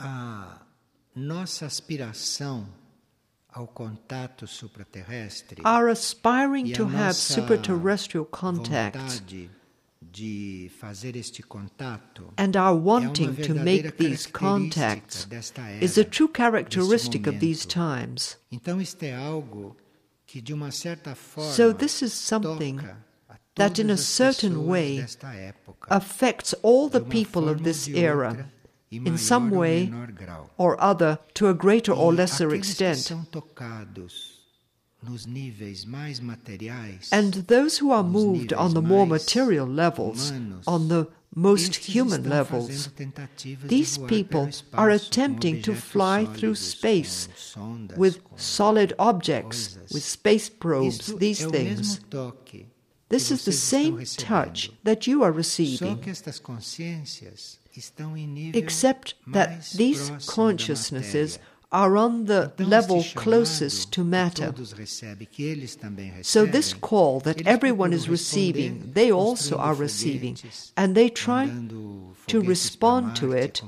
a nossa aspiração ao contato supraterrestre Our aspiring to have superterrestrial contact de fazer este contato and our wanting to make these contacts era, is a true characteristic of these times. Então isto é algo que de uma certa forma So this is something that in a certain way affects all the people of this era in some way or other to a greater or lesser extent. são tocados nos níveis mais materiais, And those who are moved on the more material levels, on the most human levels, fazendo tentativas de these people are attempting to fly through space with solid objects, with space probes, these things. This is the same touch that you are receiving, que estas consciências estão em nível except that these consciousnesses are on the level closest to matter. todos recebem, que eles também So, this call that everyone is receiving, they also are receiving, and they try to respond to it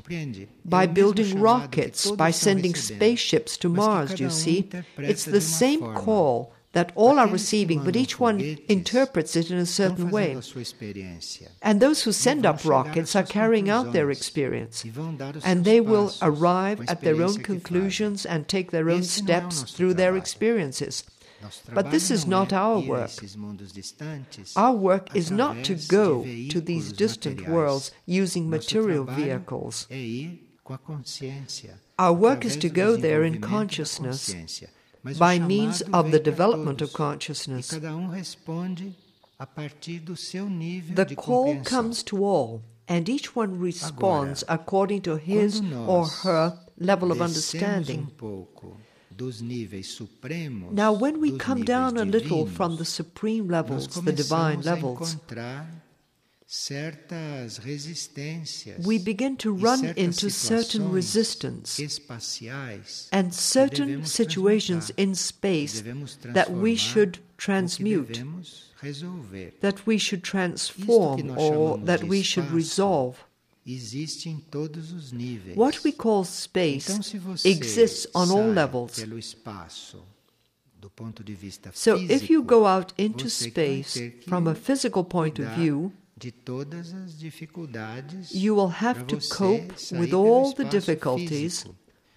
by building rockets, by sending spaceships to Mars, you see. It's the same call that all are receiving, but each one interprets it in a certain way. a sua experiência. And those who send up rockets are carrying out their experience. vão dar os And they will arrive at their own experiência que fazem. conclusions and take their own Esse não é o steps through their experiences. But this is not our work. esses mundos distantes Our work is not to go to these distant worlds using material vehicles. É ir com a consciência. Our work is to go there in consciousness consciência. Mas o by means of the development of consciousness. Um responde a partir do seu nível The call comes to all, and each one responds according to his or her level of understanding. um pouco dos níveis supremos, Now, when we come down a little from the supreme levels, the divine levels, encontrar certas resistências we begin to run into certain resistance espaciais and certain situations in space that we should transmute, that we should transform, or that we should resolve. Existe em todos os níveis. What we call space Então, se você exists on all levels. pelo espaço, do ponto de vista So if you go out into você que vai space from a physical point of view, de todas as dificuldades you will have to cope with all the difficulties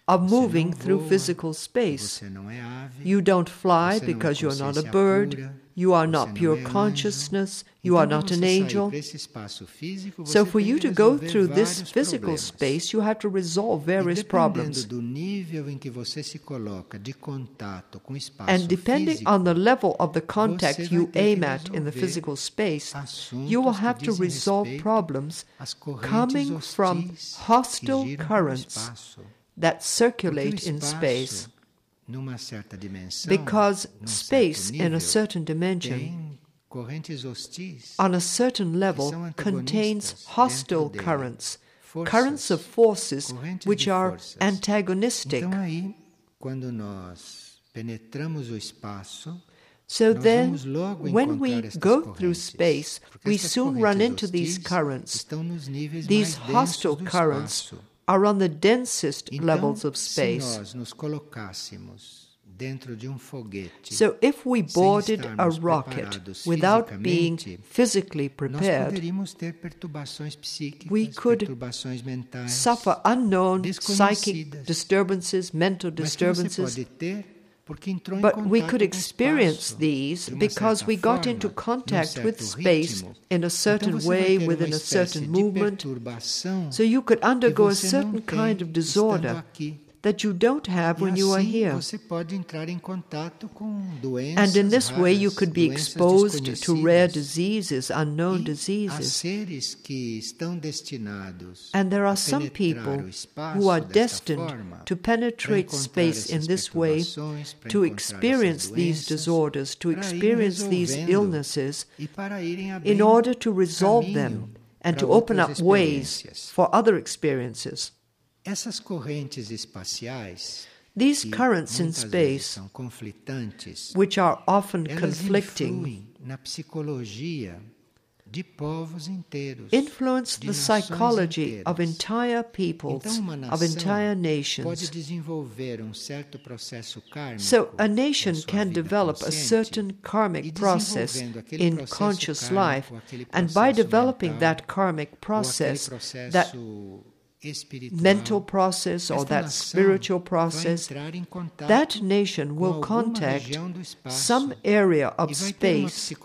of moving through physical space. Você não é ave, You don't fly Você não é because you're not a bird. You are not pure um consciousness. You are not an angel. para esse espaço físico, So, for you to go through this physical space, you have to resolve various problems. dependendo do nível em que você se coloca de contato com o espaço And depending on the level of the contact you aim at in the physical space, you will have to resolve problems coming from hostile que giram pelo currents that circulate in space. Numa certa dimensão, Because space, in a certain dimension, tem correntes hostis on a certain level, contains hostile currents, currents of forces which are antagonistic. Então aí, quando nós penetramos o espaço, So then, when we go through space, we soon run into these currents. Estão nos níveis These hostile currents. Are on the densest Então, levels of space. nós nos colocássemos dentro de um So if we boarded a rocket without being physically prepared, poderíamos ter perturbações psíquicas, we could mentais, suffer unknown psychic disturbances, mental mas que você disturbances. Pode ter porque entrou em But we could experience these because we got into contact with space in a certain então você vai way, within a certain movement. So you could undergo a certain kind of disorder. That you don't have when you are here. você pode entrar em contato com doenças And in this way, you could be exposed to rare diseases, unknown diseases. seres que estão destinados And there are some people who are destined to penetrate space in this way, to experience these disorders, to experience these illnesses, in order to resolve them and to open up ways for other experiences. Essas correntes espaciais These currents in space, são which are often conflicting, na psicologia de povos inteiros. influence de the psychology of entire peoples, Então, of entire pode nations. desenvolver um certo processo So a nation can develop a certain karmic process in conscious life, and by developing that karmic process, that mental process or that spiritual process, entrar em contato that nation will contact região do espaço some area of vai ter uma space,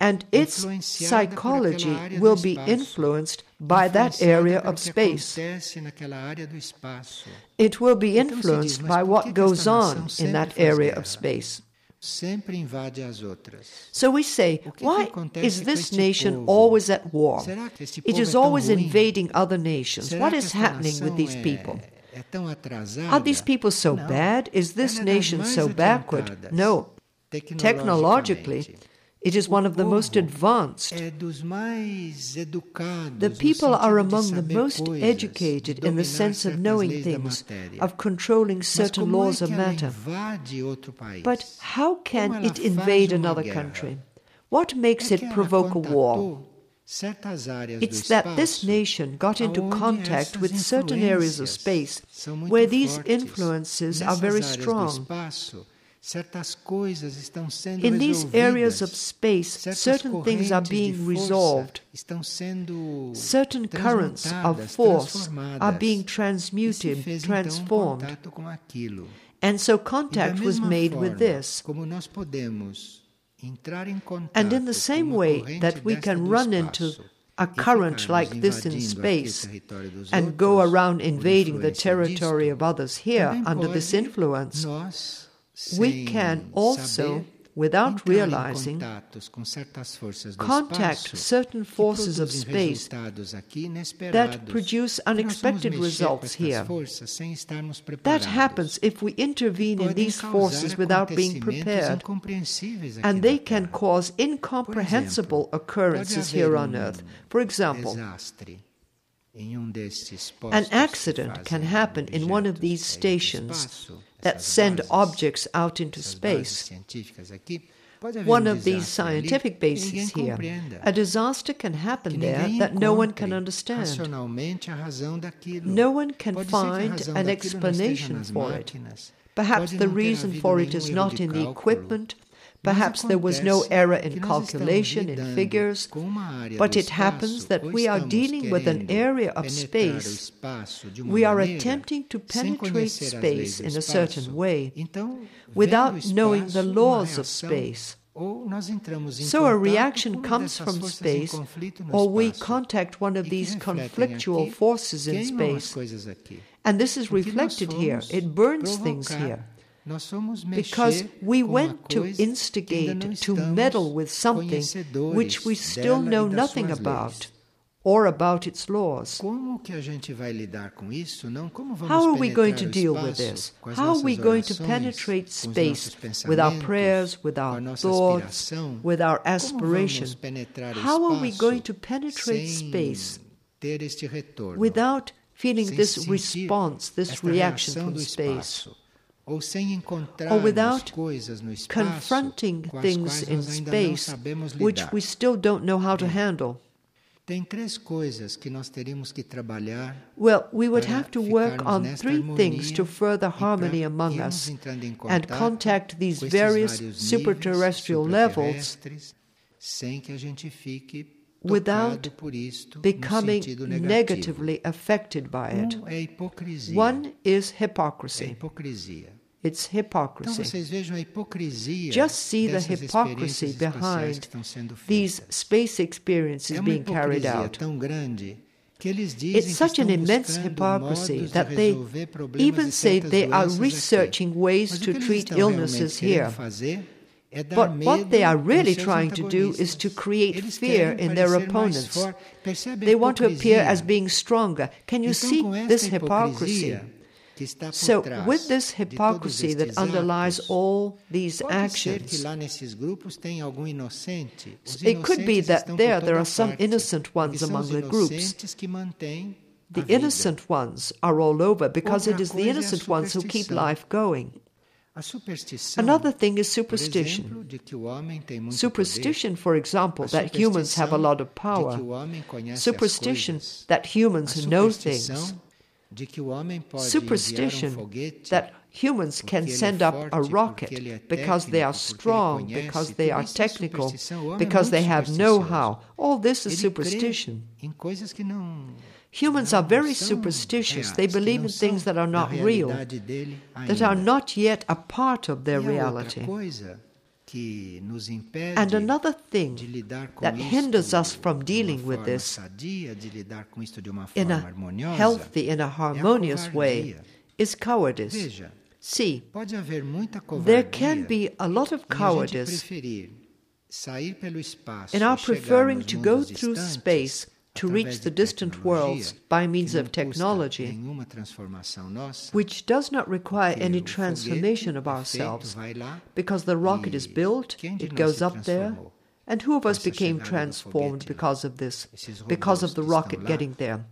and its psychology aquela área do will be influenced by that area of space. acontece naquela área do espaço. It will be Então se diz, influenced by what goes on in that area of space. Sempre invade as outras. So we say, O que que why is this nation always at war? Será que este povo is always invading other nations. What is happening with these people? Are these people so bad? Is this nation so backward? No. Technologically. It is one of the most advanced. É dos mais educados. The people are among the most educated in the sense of knowing things, of controlling certain laws of matter. invade outro país? But how can it invade another country? What makes it provoke a war? contatou certas áreas It's that this nation got into contact with certain areas of space where these influences are very strong. Espaço, certas coisas estão sendo In these areas of space, certain things are being resolved. Certain currents of force are being transmuted, transformed. contato com aquilo. And so contact was made with this. Como nós podemos entrar em contato And in the same way that we can run into a current like this in space and go around invading the territory of others here under this influence, we can also, without realizing, contatos com certas forças do contact certain forces of space that produce unexpected results here. forças sem estarmos That happens if we intervene in these forces without being prepared, and they can cause incomprehensible occurrences here on um earth. For example, An accident can happen in one of these stations that send objects out into space. científicas aqui. Pode haver One of these scientific bases here. A disaster can happen there that no one can understand. racionalmente a razão daquilo. No one can Pode ser que a find an daquilo não esteja explanation for it. Perhaps the reason for it is not in the equipment. Perhaps there was no error in calculation, in figures, com uma área but it happens that we are dealing with an area of space. espaço de uma We are attempting to penetrate conhecer as leis space in a certain way without knowing the laws of space. Ou nós entramos em So a reaction comes from space, or we contact one of these conflictual forces in space. And this is reflected here. It burns things here. Because we went to coisa que ainda instigate, to meddle with something which we still know nothing about, or about its laws. Como que a gente vai lidar com isso? Não como vamos How are we going to deal with this? How are we going to penetrate space with our prayers, with our thoughts, with our Como aspiration? vamos penetrar o How are we going to penetrate space ter este retorno? without feeling this response, this reaction from space? Espaço? Ou sem encontrar Or without coisas no espaço confronting things in space which we still don't know how to handle. Tem três coisas que nós teríamos que trabalhar Well, we would have to work on three things to further harmony among us and contact these various superterrestrial levels supraterrestres, sem que a gente fique without tocado por isto no becoming negatively affected by it. Um é a hipocrisia. One is hypocrisy. It's hypocrisy. vocês vejam a hipocrisia Just see the hypocrisy behind que estão sendo These space experiences being carried out. tão grande que eles dizem It's such an immense hypocrisy that they even say they are researching ways to treat illnesses here. Fazer é dar But what they are really trying to do is to create fear in their opponents. fortes. Percebe a They want to appear as being stronger. Can you see this hypocrisy? hipocrisia que está por So, with this hypocrisy that underlies all these Pode ser que actions, lá nesses grupos tem algum inocente. Os It could be that there there are some innocent ones among the groups. inocentes que mantêm the innocent ones are all over because it is the coisa é a innocent ones who keep life going. Another thing is superstition. exemplo, de que o homem tem muito Superstition, for example, that humans have a lot of power. De que o homem conhece Superstition that humans know things. de que o homem pode enviar um Superstition that humans can send up a rocket porque ele é because they are técnico, porque ele strong, because they are technical, superstição. O homem é because they have know-how. All this is superstition. Crê em coisas que não Humans are very superstitious. They believe in things that are not real, that are not yet a part of their reality. outra coisa que nos impede And another thing that hinders us from dealing with this sadia, de lidar com isto de uma in a healthy, in a harmonious way, is cowardice. See, pode haver muita covardia there can be a lot of em a gente cowardice preferir sair pelo espaço in our preferring to go through space to reach the distant worlds by means of technology, nenhuma transformação nossa, which does not require any transformation of ourselves. Because the rocket is built, it goes up there, and who of us became transformed because of this? Because of the rocket getting there.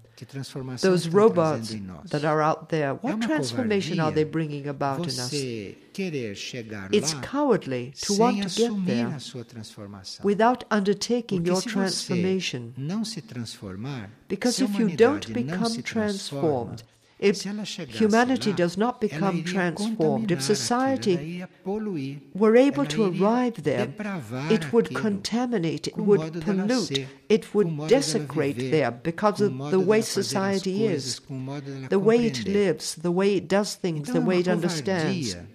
Those robots trazendo em nós? that are out there, what transformation are they bringing about in us? você querer chegar It's cowardly to want to get there a sua transformação. without undertaking your transformation. você não se transformar, Because if you don't become transformed, if se ela chegasse humanity does not become transformed, if society aquilo, ela iria poluir, were able to arrive there, it would contaminate, it would pollute, it would desecrate there because of the way society is, com o modo dela the way it lives, the way it does things, the way it understands. covardia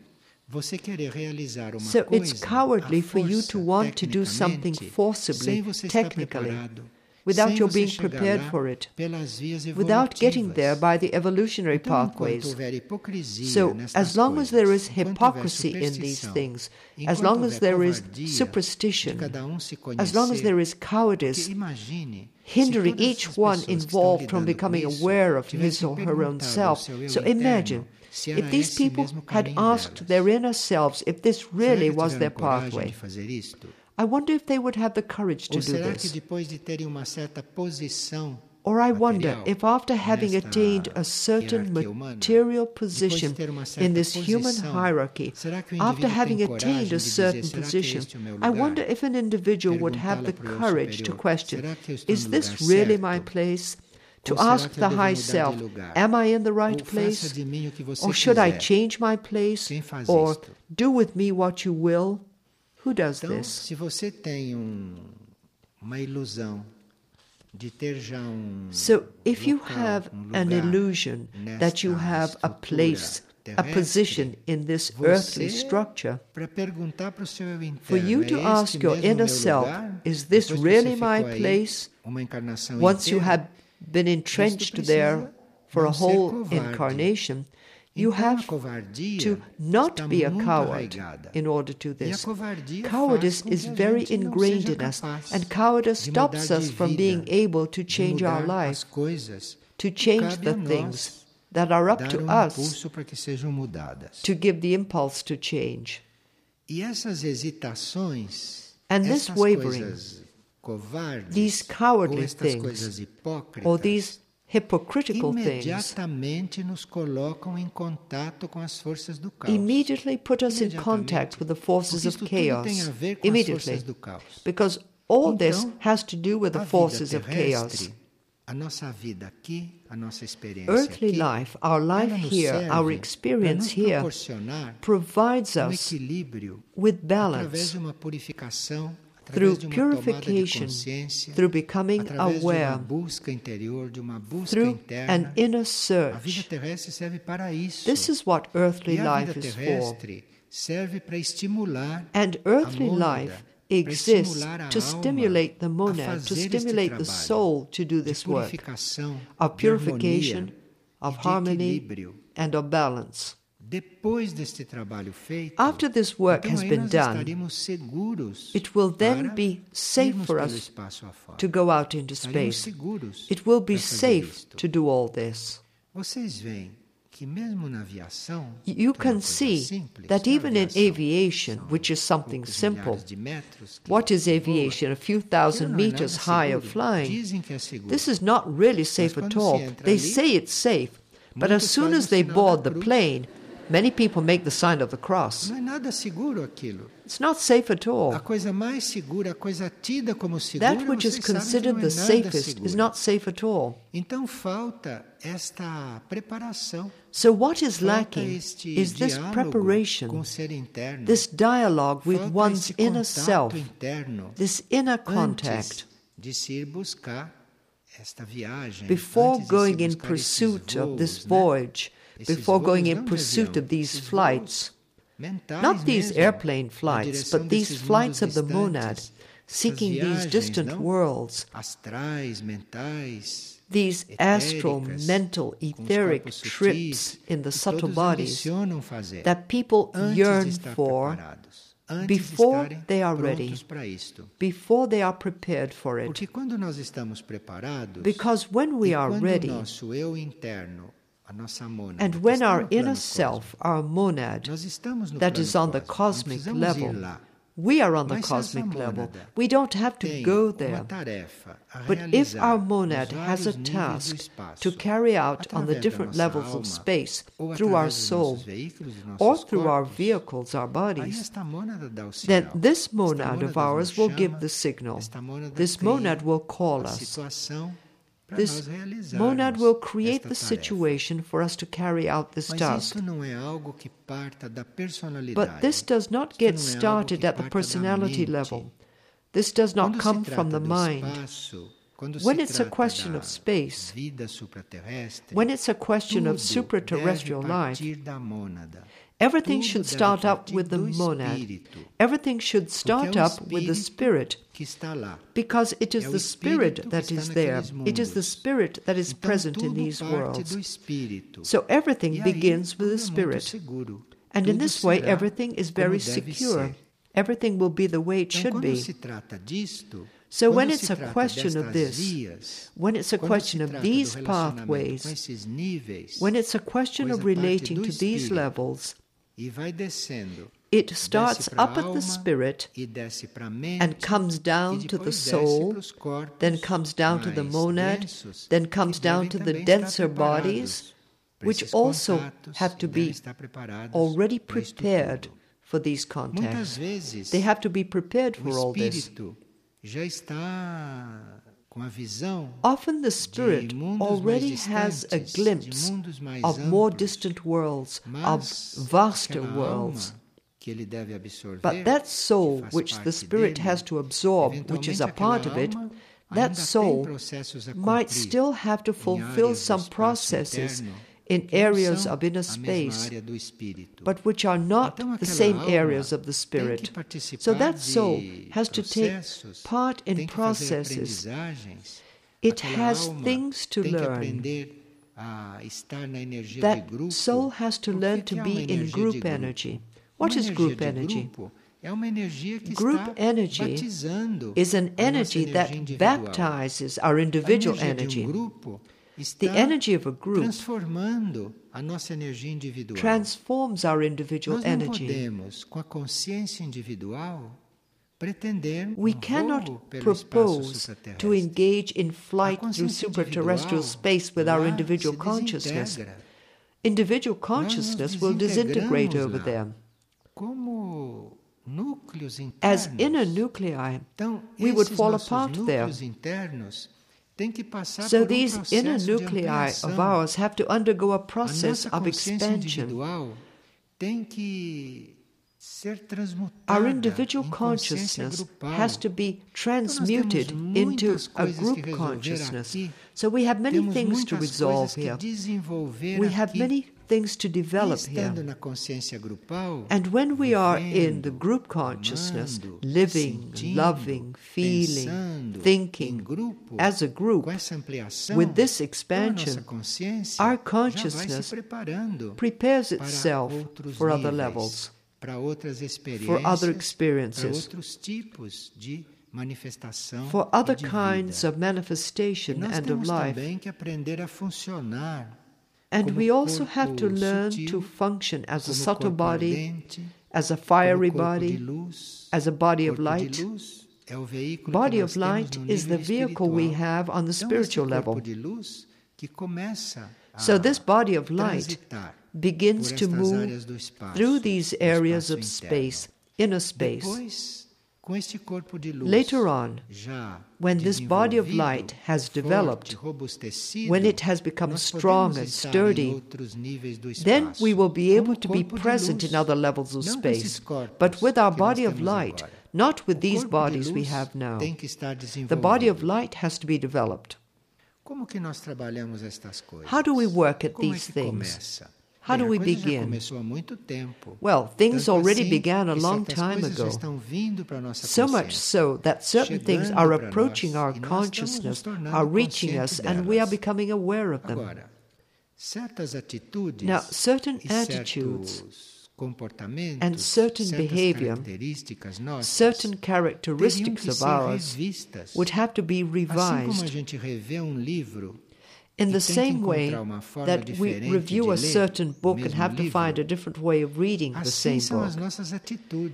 você querer realizar uma So it's cowardly for you to want to do something forcibly, technically, without your being prepared for it, without getting there by the evolutionary pathways. So, as long as there is coisas, enquanto houver hypocrisy in these things, as long as there is superstition, um as long as there is cowardice, hindering each one pessoas que estão involved from becoming aware of his or her own self. So imagine if these people had asked their inner selves if this really was their pathway. De fazer isto? I wonder if they would have the courage to Ou do será que this. depois de terem uma certa posição Or I wonder if after having attained a certain material position ter uma certa in this human hierarchy, será que o after having attained a certain position, este é o meu I wonder if an individual would have the courage to question, será que eu estou is this really my place? To ask the high self, am I in the right place? de mim o que você Or should I change my place? Or do with me what you will? Who does Então, this? se você tem um, uma ilusão de ter já um So, if you have um an illusion that you have a place, a position in this earthly structure, perguntar para o seu eu interno, for you to ask your inner self, is this really my place? Once you have been entrenched there for a whole incarnation, you have to not be a coward in order to this. Cowardice is very ingrained in us, and cowardice stops us from being able to change our life, to change the things that are up to um us impulso para que sejam mudadas. to give the impulse to change. And this wavering, these cowardly things, or these hypocritical things, nos colocam em contato com as forças do caos. immediately put us in contact with the forces of chaos. a ver com as Immediately. forças do caos. Because all this has to do with the forces of chaos. A nossa vida aqui, a nossa experiência Earthly life, our life here, our experience here, provides um us with balance de uma purificação, through através de uma tomada de purification, through becoming através de uma aware, busca interior, de uma busca through an inner search. terrestre serve para isso. This is what earthly life is for. terrestre serve para estimular And earthly life exists to stimulate the monad, to stimulate the soul to do this work of purification, of harmony, and of balance. Depois deste trabalho feito, After this work has been done, it will then be safe for us to go out into space. It will be safe to do all this. Vocês veem que mesmo na aviação, You que é uma can see that even in aviation, which is something simple, milhares de metros que what is aviation? A few thousand não é nada meters high of flying. Dizem que é seguro. This is not really safe at all. They say it's safe, but as soon as they board the plane, Many people make the sign of the cross. Não é nada seguro aquilo. It's not safe at A all. coisa mais segura, a coisa tida como segura, That which is vocês sabem que não considered the safest is not safe at all. Então falta esta preparação. So, what is lacking is this preparation, ser interno. this dialogue with Falta one's inner self, interno this inner contact, de se ir buscar esta viagem, before antes de se going in pursuit esses of this voyage, né? Before going in pursuit of these flights. Not these airplane flights, but these flights of the monad, seeking these distant worlds, these astral, mental, etheric trips in the subtle bodies that people yearn for before they are ready. before they are prepared for it. Porque quando nós estamos preparados, Because when we are ready, o nosso eu interno, a nossa mônada, and when our inner self, our monad, nós estamos no that is on the cosmic level, we are on the Mas se essa cosmic level. We don't have to go there. But if our monad has a vários níveis do task to carry out on the different levels of space through our soul nossos veículos, dos nossos or through our vehicles, our bodies, esta mônada dá o then this monad of ours will give the signal. This monad will call us. This monad will create the situation for us to carry out this task. isso não é algo que parta da personalidade. But this does not get não é algo started at the personality level. This does not come from the mind. When it's a question of space, when it's a question of supraterrestrial life, partir da mônada. Everything should start up with the monad. Everything should start up with the spirit que está lá. because it is the spirit that is there. It is the spirit that is present in these worlds. So everything begins with the spirit. And in this way, everything is very secure. Everything will be the way it should be. se trata disto, So when it's a question of this, when it's a question of these pathways, com esses níveis, when it's a question of relating to these levels, it starts up at the spirit desce para a mente, and comes down to the soul, then comes down to the monad, then comes down to the denser bodies, which also have to be already prepared for these contacts. They have to be prepared for all this. Espírito já está com a visão Often the spirit already has a glimpse of more distant worlds, of vaster worlds. que ele deve absorver, But that soul which the spirit has to absorb, which is a part of it, that soul might still have to fulfill some processes in areas of inner space, área do espírito. but which are not the same areas of the spirit. So that soul has to take part in tem que fazer processes. It has things to learn. aprender a estar na energia de That soul has to learn to be in group energy. What is group energy? grupo é uma energia que Group energy is an energy that baptizes our individual energy. De um grupo está The energy of a group transformando a nossa energia individual. transforms our individual Nós não energy. podemos, com a consciência individual, pretender We um cannot propose to engage in flight through consciência supraterrestrial space with our individual consciousness. Individual consciousness will disintegrate over lá. there. Como núcleos internos. As inner nuclei, Então, we would fall apart there. Núcleos internos têm que passar So um these inner nuclei of ours have to undergo a process of expansion. individual tem que ser transmutada Our individual consciousness has to be transmuted into a group consciousness. So we have many things to resolve here. We have many things to develop here. And when we are in the group consciousness, living, loving, feeling, thinking as a group, com essa ampliação, with this expansion, our consciousness prepares itself for other levels, para outras experiências, for other experiences, outros tipos de manifestação for other kinds of manifestation nós and of life. And we also have to learn to function as a subtle body, as a fiery body, as a body of light. luz é o veículo Body of light is the vehicle we have on the spiritual level. de luz que começa a So this body of light begins to move áreas do espaço, through these areas of space, inner space. Depois, com este corpo de luz, Later on, when this body of light has developed, when it has become strong and sturdy, outros níveis do then we will be able to be present in other levels of não com esses space, but with our body of light, not with these bodies we have now. tem que estar The body of light has to be developed. Como que nós trabalhamos estas coisas? How do we work at these things? How do we begin? começou há muito tempo. Well, things already began a long time ago. estão vindo para a nossa So much so that certain things are approaching our nós estamos nos consciousness, are reaching us, and we are becoming aware of them. Agora, certas atitudes Now, certain attitudes and certain behavior, certain characteristics of ours would have to be revised in the same way encontrar uma forma that we review a certain book and have to find a different way of reading the same book.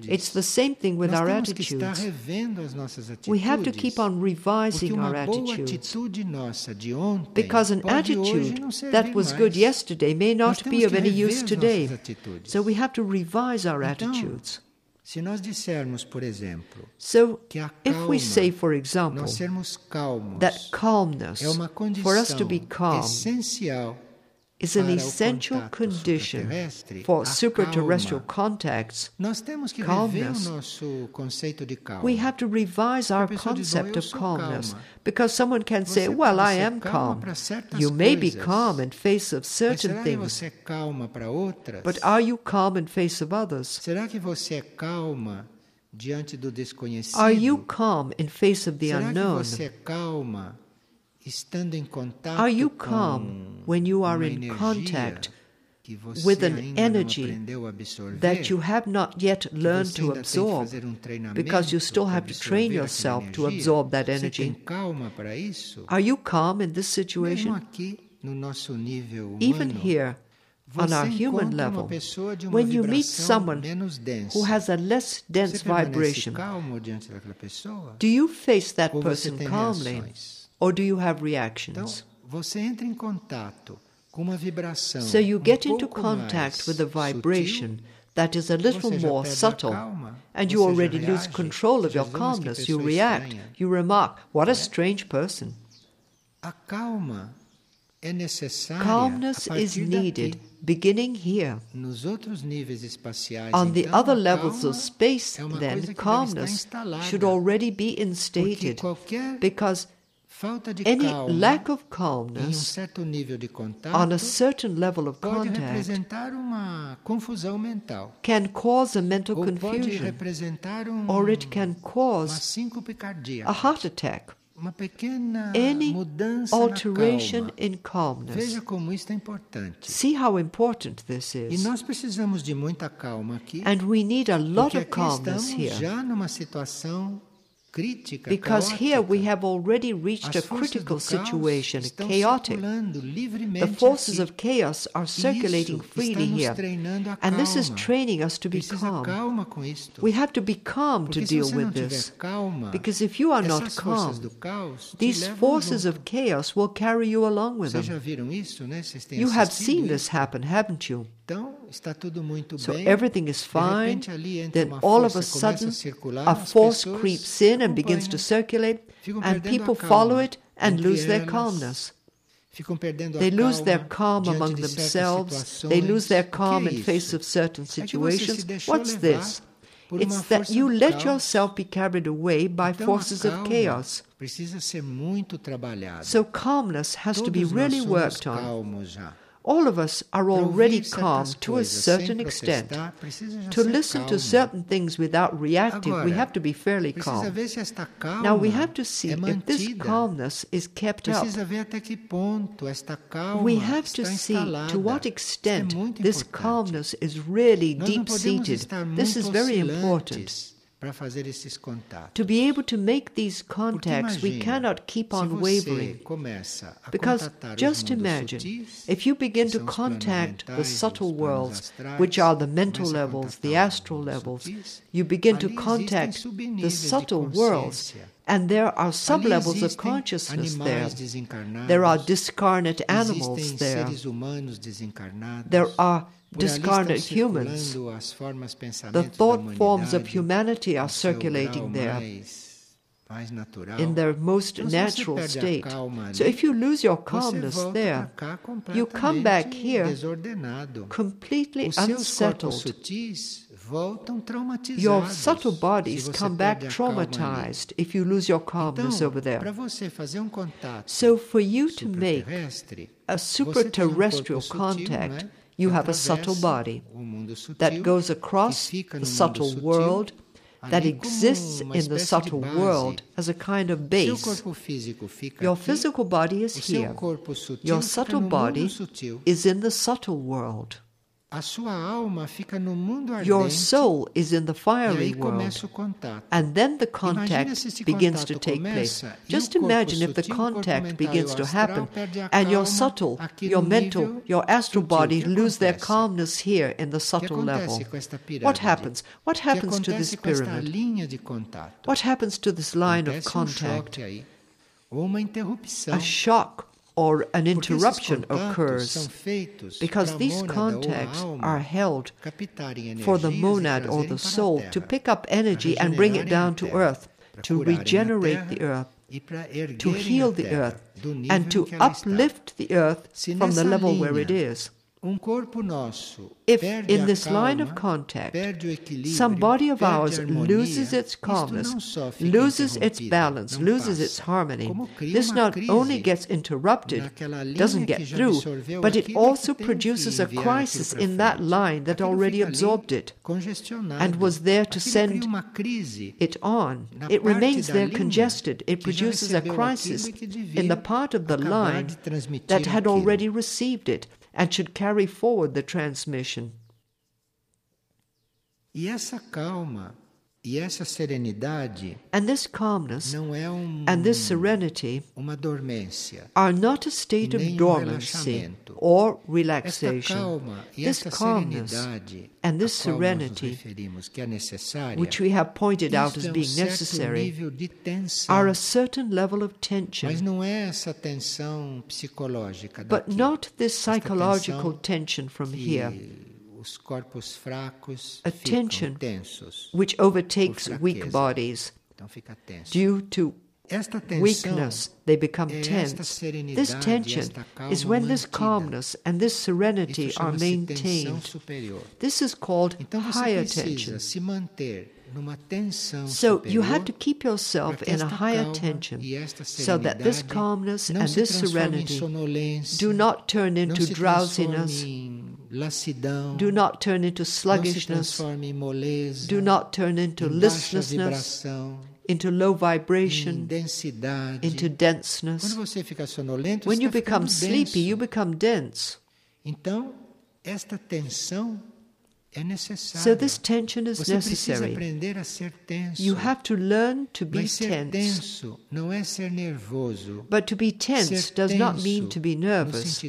It's the same thing with our temos que estar attitudes. revendo as nossas atitudes. We have to keep on revising our attitudes. atitude nossa de ontem Because an attitude that was good yesterday may not be of any use today. So we have to revise our attitudes. Se nós dissermos, por exemplo, So que a if calma, we say, for example, nós sermos calmos, that calmness, é uma condição for us to be calm, essencial is an essential condition for superterrestrial contacts. Nós temos que Calmness. rever o nosso conceito de calma. We have to revise our pessoa diz, "Oh, concept of calmness because someone can say, Well, I am calm. You may be calm in face of certain things, você é calma para outras? but are you calm in face of others? Será que você é calma diante do desconhecido? Are you calm in face of the unknown? Are you calm when you are in contact with an energy não aprendeu a absorver? that you have not yet learned to ainda tem que absorb because you still have to train yourself to absorb that energy? calma para isso? Are you calm in this situation? aqui no nosso nível humano, Even here, on our human level, pessoa de uma when you meet someone who has a less dense vibration, calmo diante daquela pessoa? do you face that person calmly? Or do you have Então, reactions? você entra em contato com uma vibração So you um get into contact with a vibration sutil, that is a little more subtle, calma, and you already lose control of your diz, "Mas que calmness. You react. estranha." You remark, What a strange person. A calma é necessária Calmness is needed beginning here. Nos outros níveis espaciais, On the então, other levels of space, é then, coisa que deve calmness should already be instated because any lack of um calmness certo nível de contato on a certain level of contact can cause a mental confusion um, or it can cause a heart attack. uma pequena Any mudança alteration na calma. in calmness. Veja como isso é importante. See how important this E is. nós precisamos de muita calma aqui, And we need a lot of calmness here. Já numa situação crítica, Because here we have already reached a critical situation, chaotic. The forces of chaos are circulating freely here. And this is training us to be calm. calma com isto. We have to be calm to deal with this. Because if you are not calm, do caos te these forces of chaos will carry you along with them. já viram isso, né? Vocês têm You have seen this happen, haven't you? Então, está tudo muito So bem. everything is De fine. repente, ali entra Then uma all of a sudden, circular, a force creeps in and begins to circulate, and people follow it and lose their calmness. Ficam They a lose their calm among de themselves. They lose their calm in face of certain É que você se situations. What's this? It's that you let yourself be carried away by forces of chaos. Precisa ser muito trabalhada. So calmness has to be really worked on. All of us are already calm to a certain extent. protestar, precisa já To listen to certain things without reacting, we have to be fairly calm. ver se esta calma Now we have to see if this calmness is kept up. Precisa ver até que ponto esta calma We have to see to what extent this calmness is really deep seated. This is very important. Oscilantes para fazer esses contatos. To be able to make these contacts, we cannot keep on wavering. Because just imagine, sutis, if you begin to são os planos contact the subtle worlds, astrais, which are the mental levels, the astral levels, sutis, you begin to contact the subtle worlds, And there are sublevels of consciousness there. There are discarnate animals there. seres humanos desencarnados. There are discarnate humans. circulando as formas, The thought forms of humanity are circulating there mais, mais natural. in their most Então, se você natural state. So if you lose your calmness there, you come back here completely Os seus corpos unsettled. Sutis voltam traumatizados. Your subtle bodies come back a calma ali. traumatized if you lose your calmness over there. para você fazer um So for you to make a um superterrestrial contact, you have a subtle body o mundo sutil, that goes across the subtle world that exists in the subtle world as a kind of base. corpo físico fica Your physical body is here. Your subtle body is in the subtle world. Your soul is in the fiery world. começa o contato. And then the contact begins to take place. Just imagine if the sutil, o corpo contact begins to happen and your subtle, your mental, your astral body lose their calmness here in the subtle level. acontece com esta pirâmide? What happens? What happens to this acontece com esta pyramid? linha de contato? What happens to this line of um contact? choque aí, ou uma interrupção. A shock or an interruption occurs because these mônada ou a contacts are held for the monad or the soul to pick up energy and bring it down to earth, to regenerate the earth, to heal the earth, and to que ela está. uplift the earth from the level where it is. Um If in this line of contact, some body of ours loses its calmness, não só fica loses its balance, loses its harmony. This not only gets interrupted, doesn't get through, but it also que tem que produces a crisis in that line that already absorbed it and was there to send it on. It remains there congested. It produces a crisis aquilo que devia in the part of the line that had already received it and should carry forward the transmission. E essa calma e essa serenidade And this calmness não é um, and this serenity uma dormência. are not a state of um dormancy relaxamento. or relaxation. calma This calmness and this a qual nós serenity, que é which we have pointed out as um being necessary, tensão, are a certain level of mas tension, não é essa tensão psicológica but not this psychological tension from here, os corpos fracos A ficam tensos, which overtakes weak bodies. então fica tenso. Due to weakness, they become tense. This tension is when this calmness and this serenity are maintained. This is called higher tension. se manter numa tensão So you had to keep yourself in a higher tension so that this calmness and this serenity do not turn into drowsiness, do not turn into sluggishness, do not turn into listlessness, into low vibration, into denseness. Você fica sonolento, When you become sleepy, you become dense. Então, esta tensão. So this tension is necessary. aprender a ser tenso. You have to learn to be tense. tenso não é ser nervoso. But to be tense does not mean to be nervous.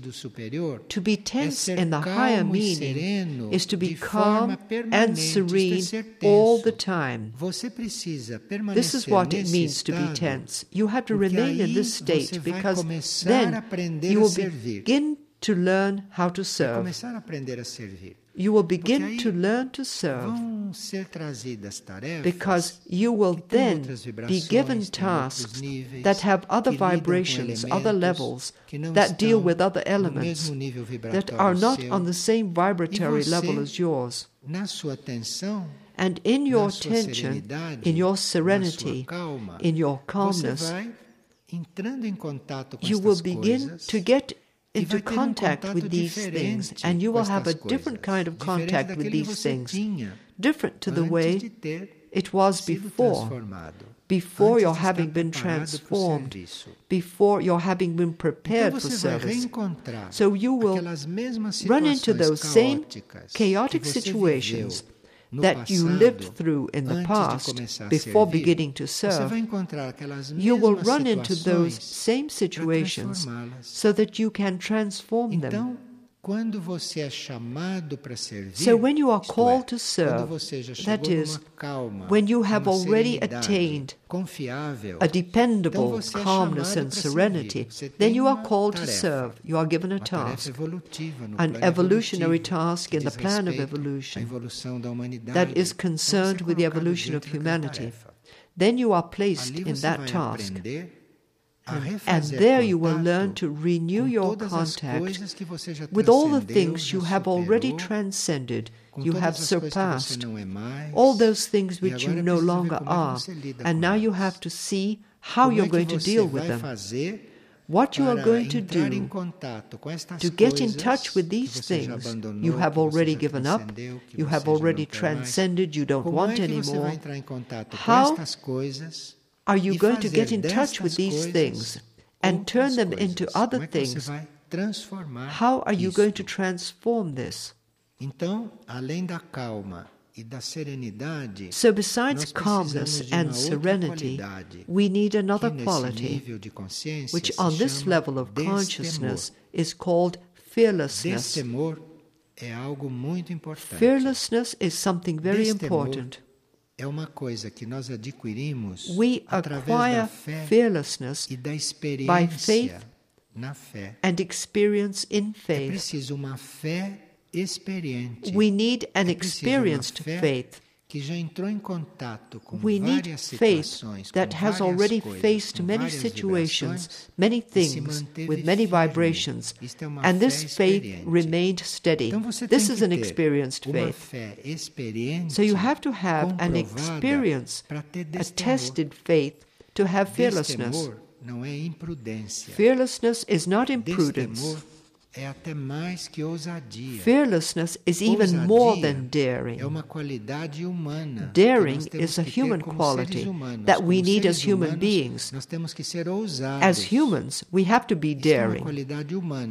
To be tense in the higher meaning is to be calm and permanente. Isto é serene all the time. This is what it means to be tense. You have to remain in this state because then you will begin to learn how to serve. Começar a aprender a servir. You will begin to learn to serve Vão ser trazidas tarefas because you will then be given tasks that have other que lidam com vibrations, other levels, that deal with other elements that are not on the same vibratory level as yours. Na sua tensão, And in your tension, in your serenity, in your calmness, vai entrando em contato com you will begin to get into contact with these things, and you will have a different kind of contact with these things, different to the way it was before, before your having been transformed, before your having been prepared for service. So you will run into those same chaotic situations that you lived through in the past before beginning to serve. vai encontrar aquelas You will run into those same situations so that you can transform them. Então, quando você é chamado para servir, So when you are called to serve, quando você já that is, when you have already attained a dependable calmness and serenity, then you are called to serve. You are given a task, an evolutionary task in the plan of evolution that is concerned with the evolution of humanity. Then you are placed in that task. And there you will learn to renew your contact coisas que você já with all the things you have already transcended, you have as coisas que você surpassed, não é mais, all those things which you no longer como é que are. And now you have to see how you're going to deal with them. What you are going to do contato com estas to get in touch with these things you have already given up, you have already transcended, you don't want é que você vai anymore. entrar em contato How com estas coisas Are you going to get in touch with these things and turn them into other Como é que você things? How are you going to transform this? Então, além da calma da serenidade, So, besides calmness and serenity, we need another quality, nível de consciência which on this level of consciousness is called fearlessness. Destemor é algo muito importante. Fearlessness is something very important. É uma coisa que nós adquirimos We através da fé fearlessness e da by experiência faith na fé. and experience in É faith. preciso uma fé experiente. We need an É experienced faith. Que já entrou em contato com We need faith that has already coisas, faced many situations, many things with many vibrations, and this faith remained steady. Então This is an experienced faith. So you have to have an experience, a tested faith to have fearlessness. Destemor não é imprudência. Fearlessness is not imprudence. Destemor é até mais que ousadia. Fearlessness is even more than daring. É uma qualidade humana. Daring que nós temos is a human quality that we need as human beings. Nós temos que ser ousados. As humans, we have to be daring.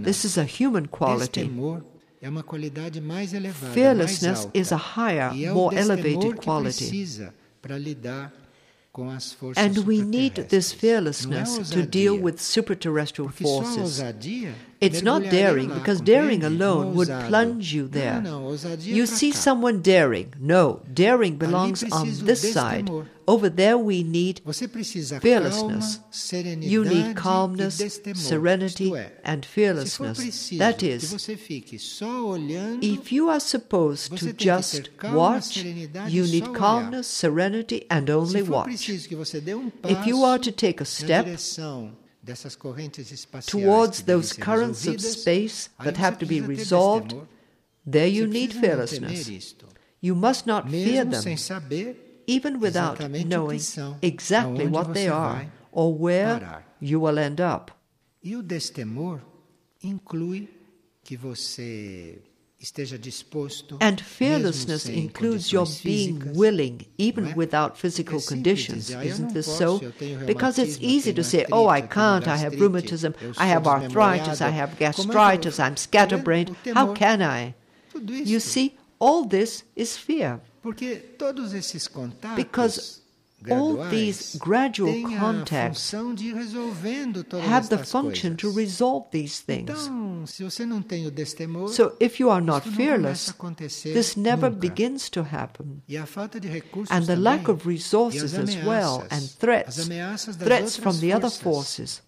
This is a human quality. Destemor é uma qualidade mais elevada, Fearlessness is a higher, more elevated quality. precisa para lidar com as And we need this fearlessness to deal with superterrestrial Porque só a forces. It's not daring, because daring alone would plunge you there. Não, não, ousadia é You see someone daring. No, daring belongs on this side. Over there, we need fearlessness. You need calmness, serenity, and fearlessness. That is, você fique só olhando, if you are supposed to just watch, you need calmness, serenity, and only watch. preciso que você dê um If you are to take a step direção dessas correntes espaciais towards those currents of space that have to be resolved, there you need precisa não temer fearlessness. You must not fear them, even without knowing exactly what they are or where you will end up. E o destemor inclui que você And fearlessness includes your being willing, even without physical conditions. dizer, "Ah, eu Isn't this so? Because it's easy to say, oh, I artrite, eu tenho can't, I have rheumatism, I have arthritis, I have Como é que eu- gastritis, I'm scatterbrained. How can I? You see, all this is fear. Porque todos esses contatos Because all these gradual contacts função de ir resolvendo todas have the function to resolve these things. Então, se você não tem o destemor, So if you are not isso não começa a fearless, this never begins to happen. A falta de recursos And the lack of resources as well, and threats, threats from the other forces.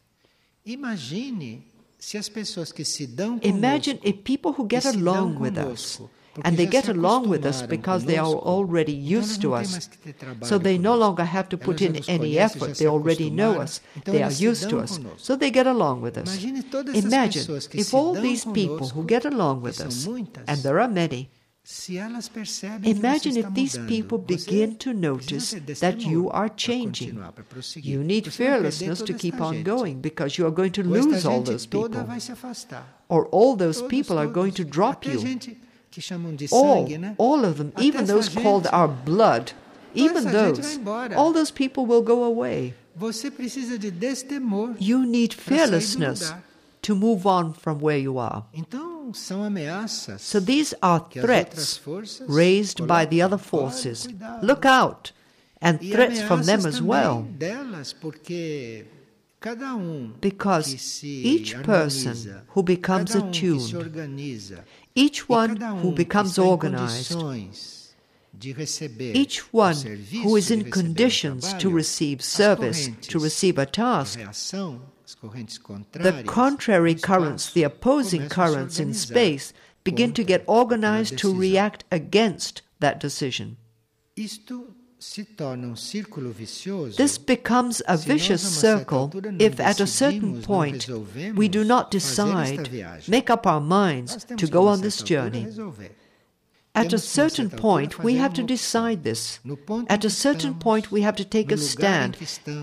Imagine se as pessoas que se dão Imagine conosco, if people who get along with us, and they get along with us because they are already used to us, mais que ter trabalho so they no longer have to put in any effort. They already know us. They are used to us, so they get along with us. Imagine todas essas Imagine pessoas que if all these people who get along with us, and there are many, se elas percebem que você Imagine if these people begin to notice that you are changing. continuar, para prosseguir. You need Você vai perder fearlessness to keep on going because you are going to lose all those people. vai se afastar. Or all those people are going to drop you. Gente que chamam de All, sangue, né? all of them, Até even those called our blood, even gente those, all those people will go away. Você precisa de destemor. You need Para sair do fearlessness to move on from where you are. Então, são ameaças So these are que as outras threats raised by the other forces. Cuidado. Look out! And E threats from them as well. delas, porque Cada um Because each person who becomes um attuned, each one um who becomes organized, condições de receber each one who is in conditions to receive service, to receive a task, reação, as correntes the contrary currents, the opposing começam a se currents in space, begin to get organized to react against that decision. Isto se torna um This becomes a vicious a uma certa circle if at a certain point we do not decide, make up our minds to go on this journey. At a certain point, we have to decide this. At a certain point, we have to take a stand.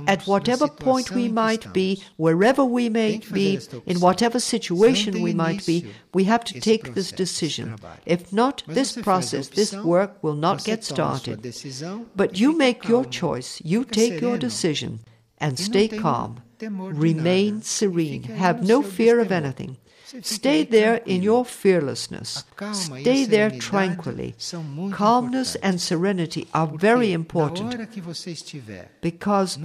At whatever point we might be, wherever we may be, in whatever situation we might be, we have to take this decision. If not, this process, this work will not get started. But you make your choice, you take your decision, and stay calm. Remain serene. Have no fear of anything. Stay there in your fearlessness. A calma a Stay there tranquilly. Calmness and serenity are very important hora que você estiver because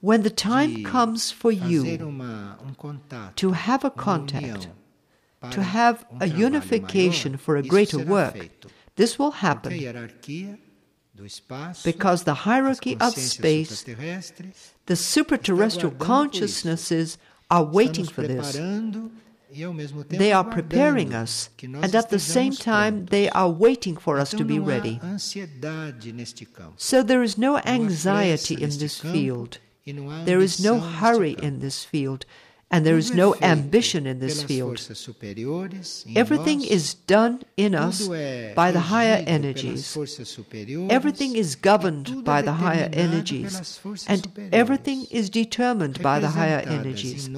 when the time comes for you um to have a contact, to have um a unification for a greater work, this will happen hierarquia do espaço, because the hierarchy of space, the superterrestrial consciousnesses are waiting for this. Preparando ao mesmo tempo They are preparing us, and at the same time, they are waiting for us to be ready. ansiedade neste campo. So there is no anxiety in this field. There is no hurry in this field, and there is no ambition in this field. forças superiores em Everything is done in us by the higher energies. Everything is governed by the higher energies, and everything is determined by the higher energies.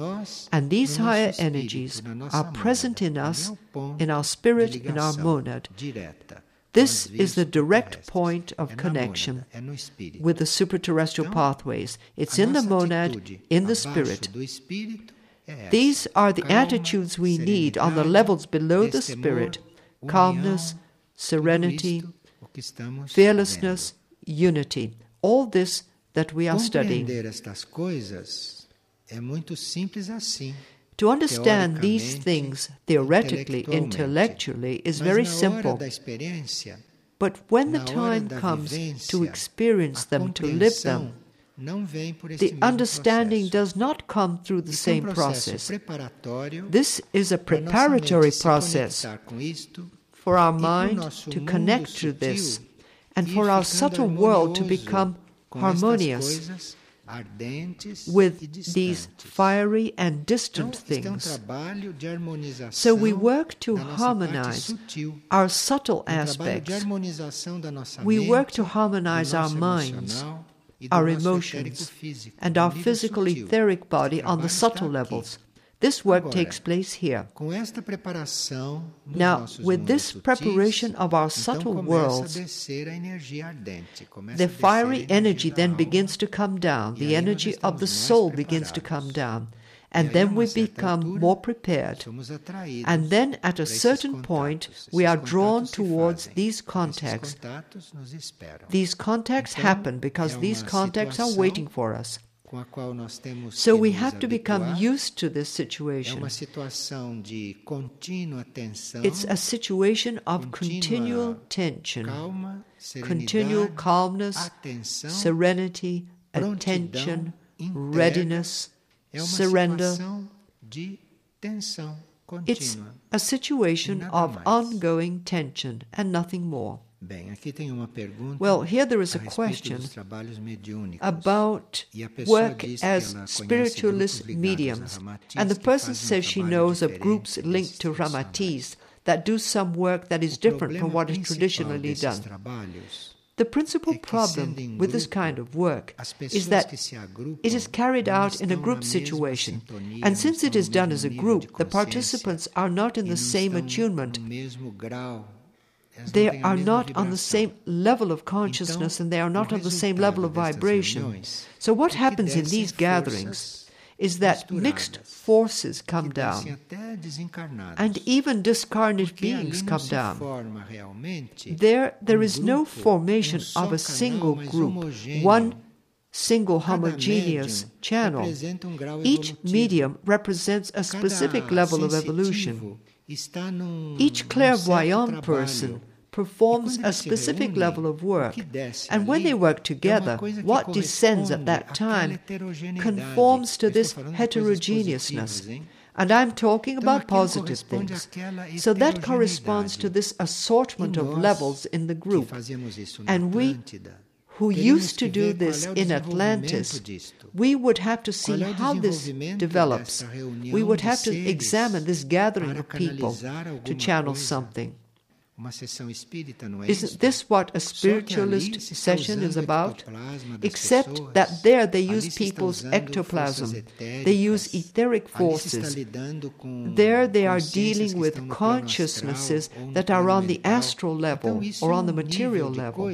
And these higher energies are present in us, Ali é o ponto in our spirit, in our monad. This is the direct point of connection mônada, é no espírito. with the superterrestrial pathways. It's in the monad, in the spirit. Do espírito é essa. These are the attitudes we need on the levels below the spirit calmness, serenity, isto, o que estamos fearlessness, unity. All this that we are studying. Compreender coisas é muito simples assim. To understand these things theoretically, intellectually, is very simple. But when the time comes to experience them, to live them, compreensão não vem por esse the understanding does not come through the same process. This is a preparatory process conectar com isto for our mind to connect to this and for our subtle world to become harmonious with these fiery and distant um things. trabalho de harmonização So we work to da nossa parte harmonize Our subtle um aspects. harmonização da nossa We work to harmonize our minds, our emotions, and our physical etheric body on the subtle levels. This work takes place here. Com esta preparação Now, with this preparation of our subtle worlds, a a ardente, the a descer a fiery energy then begins to come down. The energy of the soul begins to come down. And then we become more prepared. And then at a certain point, we are drawn towards these contacts. contatos nos esperam, These contacts happen because these contacts are waiting for us. com a qual nós temos So we have to become used to this situation. uma situação de contínua tensão, It's a situation of continual tension, continual calmness, serenity, attention, readiness, surrender. situação de tensão It's a situation of ongoing tension and nothing more. Bem, aqui tem uma pergunta Well, here there is a question dos trabalhos mediúnicos. about work as spiritualist mediums. And the person um says she knows of groups linked to. Ramatis that do some work that is different from what is traditionally done. The principal problem with this kind of work is that que se agrupam it is carried out in a group situation. And since it is done as a group, the participants are not in the same attunement. no mesmo grau, elas não They are not on the same level of consciousness and they are not on the same level of vibration. So, what happens in these gatherings is that mixed forces come down and even discarnate beings come down. There, there um no formation um of a single group, one single homogeneous channel. um Each medium represents a specific level of evolution. sensitivo está num, Each clairvoyant person. Performs a specific level of work. And when they work together, what descends at that time conforms to this heterogeneousness. And I'm talking about positive things. So that corresponds to this assortment of levels in the group. fazíamos isso na And we who used to do this in Atlantis, we would have to see Qual é o how this develops. We would have to examine this gathering of people to channel something. Isn't this what a Só que ali spiritualist session is about? Except that there they use people's ectoplasm. They use etheric Ali se está forces. There they are dealing with estão no plano consciousnesses astral ou no that are on the astral level or on the um material level.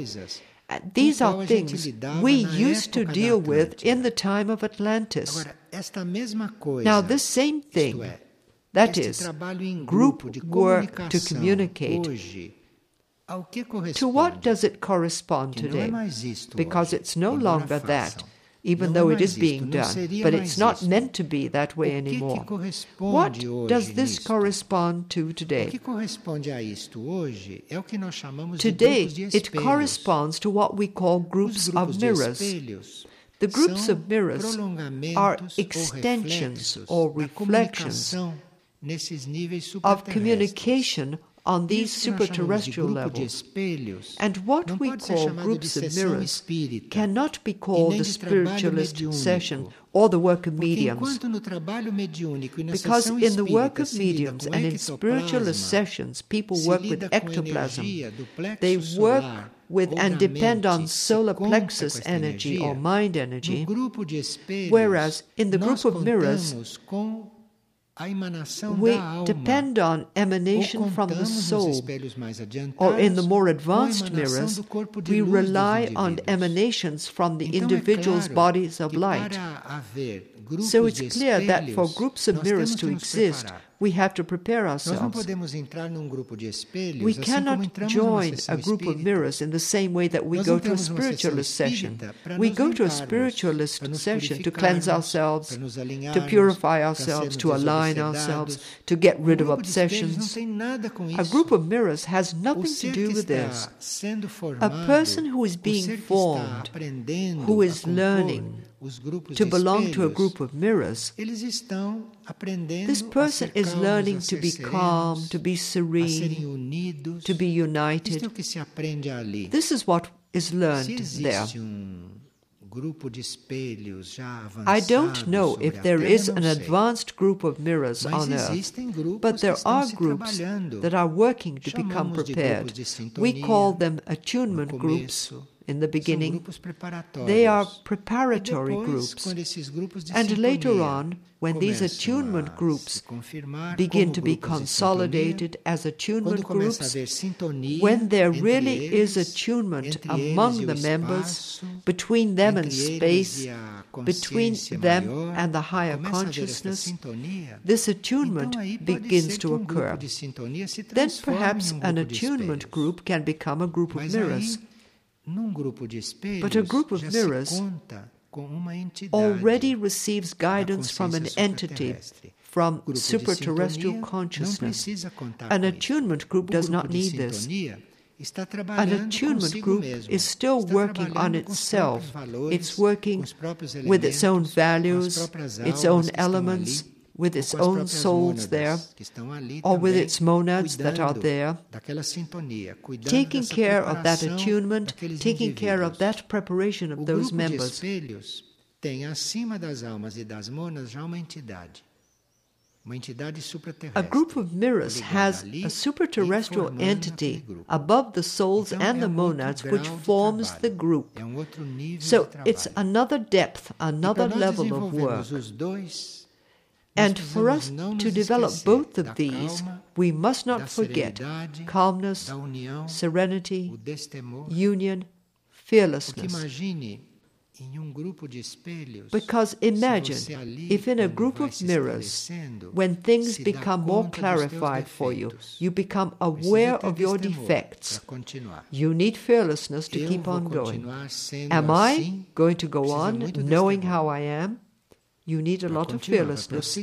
Uh, These are qual a gente things we used to deal with in the time of Atlantis. Agora, esta mesma coisa, Now, this same thing, that is, group work to communicate, hoje, ao que to what does it correspond Que não é today? Because it's no longer that, even though it is being done, but it's not meant to be that way anymore. What does this correspond to today? que corresponde a isto hoje é o que nós chamamos Today, de grupos de it corresponds to what we call groups of mirrors. The groups of mirrors are extensions or reflections comunicação nesses níveis of communication on these Isso que nós superterrestrial levels. And what we call groups of mirrors cannot be called a spiritualist session or the work of mediums. enquanto no trabalho mediúnico na Because in the work of mediums and in spiritualist sessions, people work with ectoplasm. energia do plexo They work with and depend on solar plexus energy or mind energy. grupo de espelhos, Whereas in the group of mirrors, contamos com a emanação We depend on emanation from the soul. espelhos mais adiantados Or in the more advanced mirrors, do corpo de we rely on emanations from the individual's bodies of light. Para haver grupos So it's clear that for groups of mirrors to exist. We have to prepare ourselves. podemos entrar num grupo de espelhos We cannot join a group of mirrors in the same way that we go to a temos uma sessão spiritualist session. We go to a spiritualist session to cleanse ourselves, to purify ourselves, to align ourselves, to get rid of grupo de espelhos não obsessions. tem nada com isso. A group of mirrors has nothing to do with this. A person who is being ser que está formed, who is learning to belong to a group of mirrors, eles estão aprendendo this person is learning to be calm, to be serene, to be united. o que se aprende ali. This is what is learned there. um grupo de espelhos já avançado I don't know if there is an advanced group of mirrors on Earth, but there are groups that are working to become prepared. grupos de sintonia We call them attunement groups. In the beginning. They are preparatory groups. quando esses grupos de And later on, when these attunement groups begin to be consolidated as attunement quando começa a groups, when there really is attunement among the members, between them and space, between them and the higher começa a haver esta consciousness, this attunement begins to um occur. grupo de sintonia se Then perhaps um an attunement group can become a group of mirrors. But a group of mirrors se conta com uma entidade Already receives guidance from an entity from superterrestrial consciousness. Não precisa contar An attunement group does not need this. An attunement group is still working on trabalhando com os itself. It's working com os próprios with its own values, com as próprias its own elements, with its own souls there, que estão ali or with its monads that are there, daquela sintonia, cuidando taking care of that attunement, taking care of that preparation of those members. espelhos tem acima das almas das monas já uma entidade. Uma entidade A group of mirrors has a superterrestrial entity above the souls and the monads which forms the group. Um So it's another depth, another level of work. Os dois, nós And for us to develop both of these, we must not forget calmness, serenity, union, fearlessness. um grupo de espelhos, Because imagine se você ali, if in a group of mirrors, when things become more conta dos teus clarified for you, you become aware of your defects. You need fearlessness to keep on going. Am I going to go on knowing how I am? You need a lot of fearlessness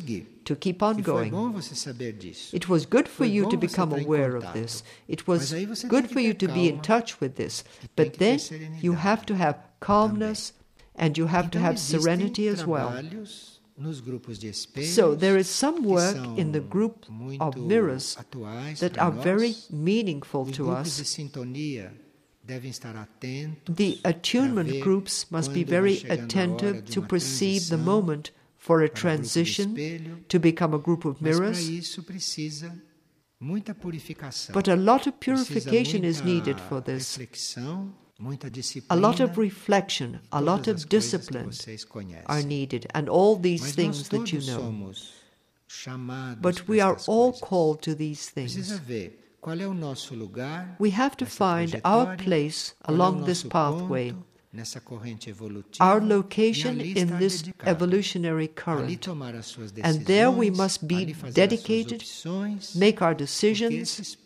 to keep on going. bom você saber disso. It was good for you to become aware of this. It was Mas aí você good for you to be in touch with this. But then you have to have calmness and you have to have serenity as well. trabalhos nos grupos de espelhos So there is some work in the group of mirrors that are very meaningful to us. Sintonia devem estar atentos The attunement groups must be very chegando a hora attentive to perceive the moment for a para grupo de transition to become a group of mirrors. isso precisa muita purificação. But a lot of purification is needed for this. A lot of reflection, a lot of discipline are needed, and all these things that you know. But we are all called to these things. Ver qual é o nosso lugar? We have to find our place qual é o along this pathway, our location in this evolutionary current. tomar as suas And there we must be dedicated, Make our decisions,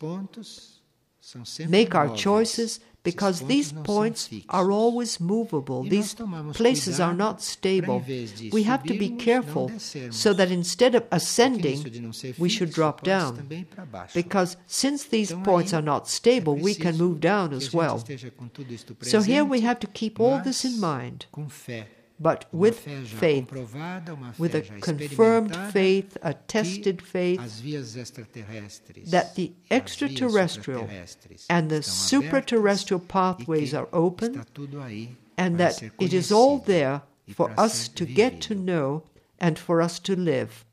make our choices, because these points are always movable. These places are not stable. para, em vez de We have to be careful so that instead of ascending, de não ser we should drop down. também ir para baixo. Because since these points are not stable, we can move down as well. esteja com tudo isto So here we have to keep all this in mind. But with faith, with a confirmed faith, a tested faith, as vias extraterrestres that the extraterrestrial and the estão supraterrestrial pathways are open, está tudo aí and that it is all there for us to get to know and for us to live.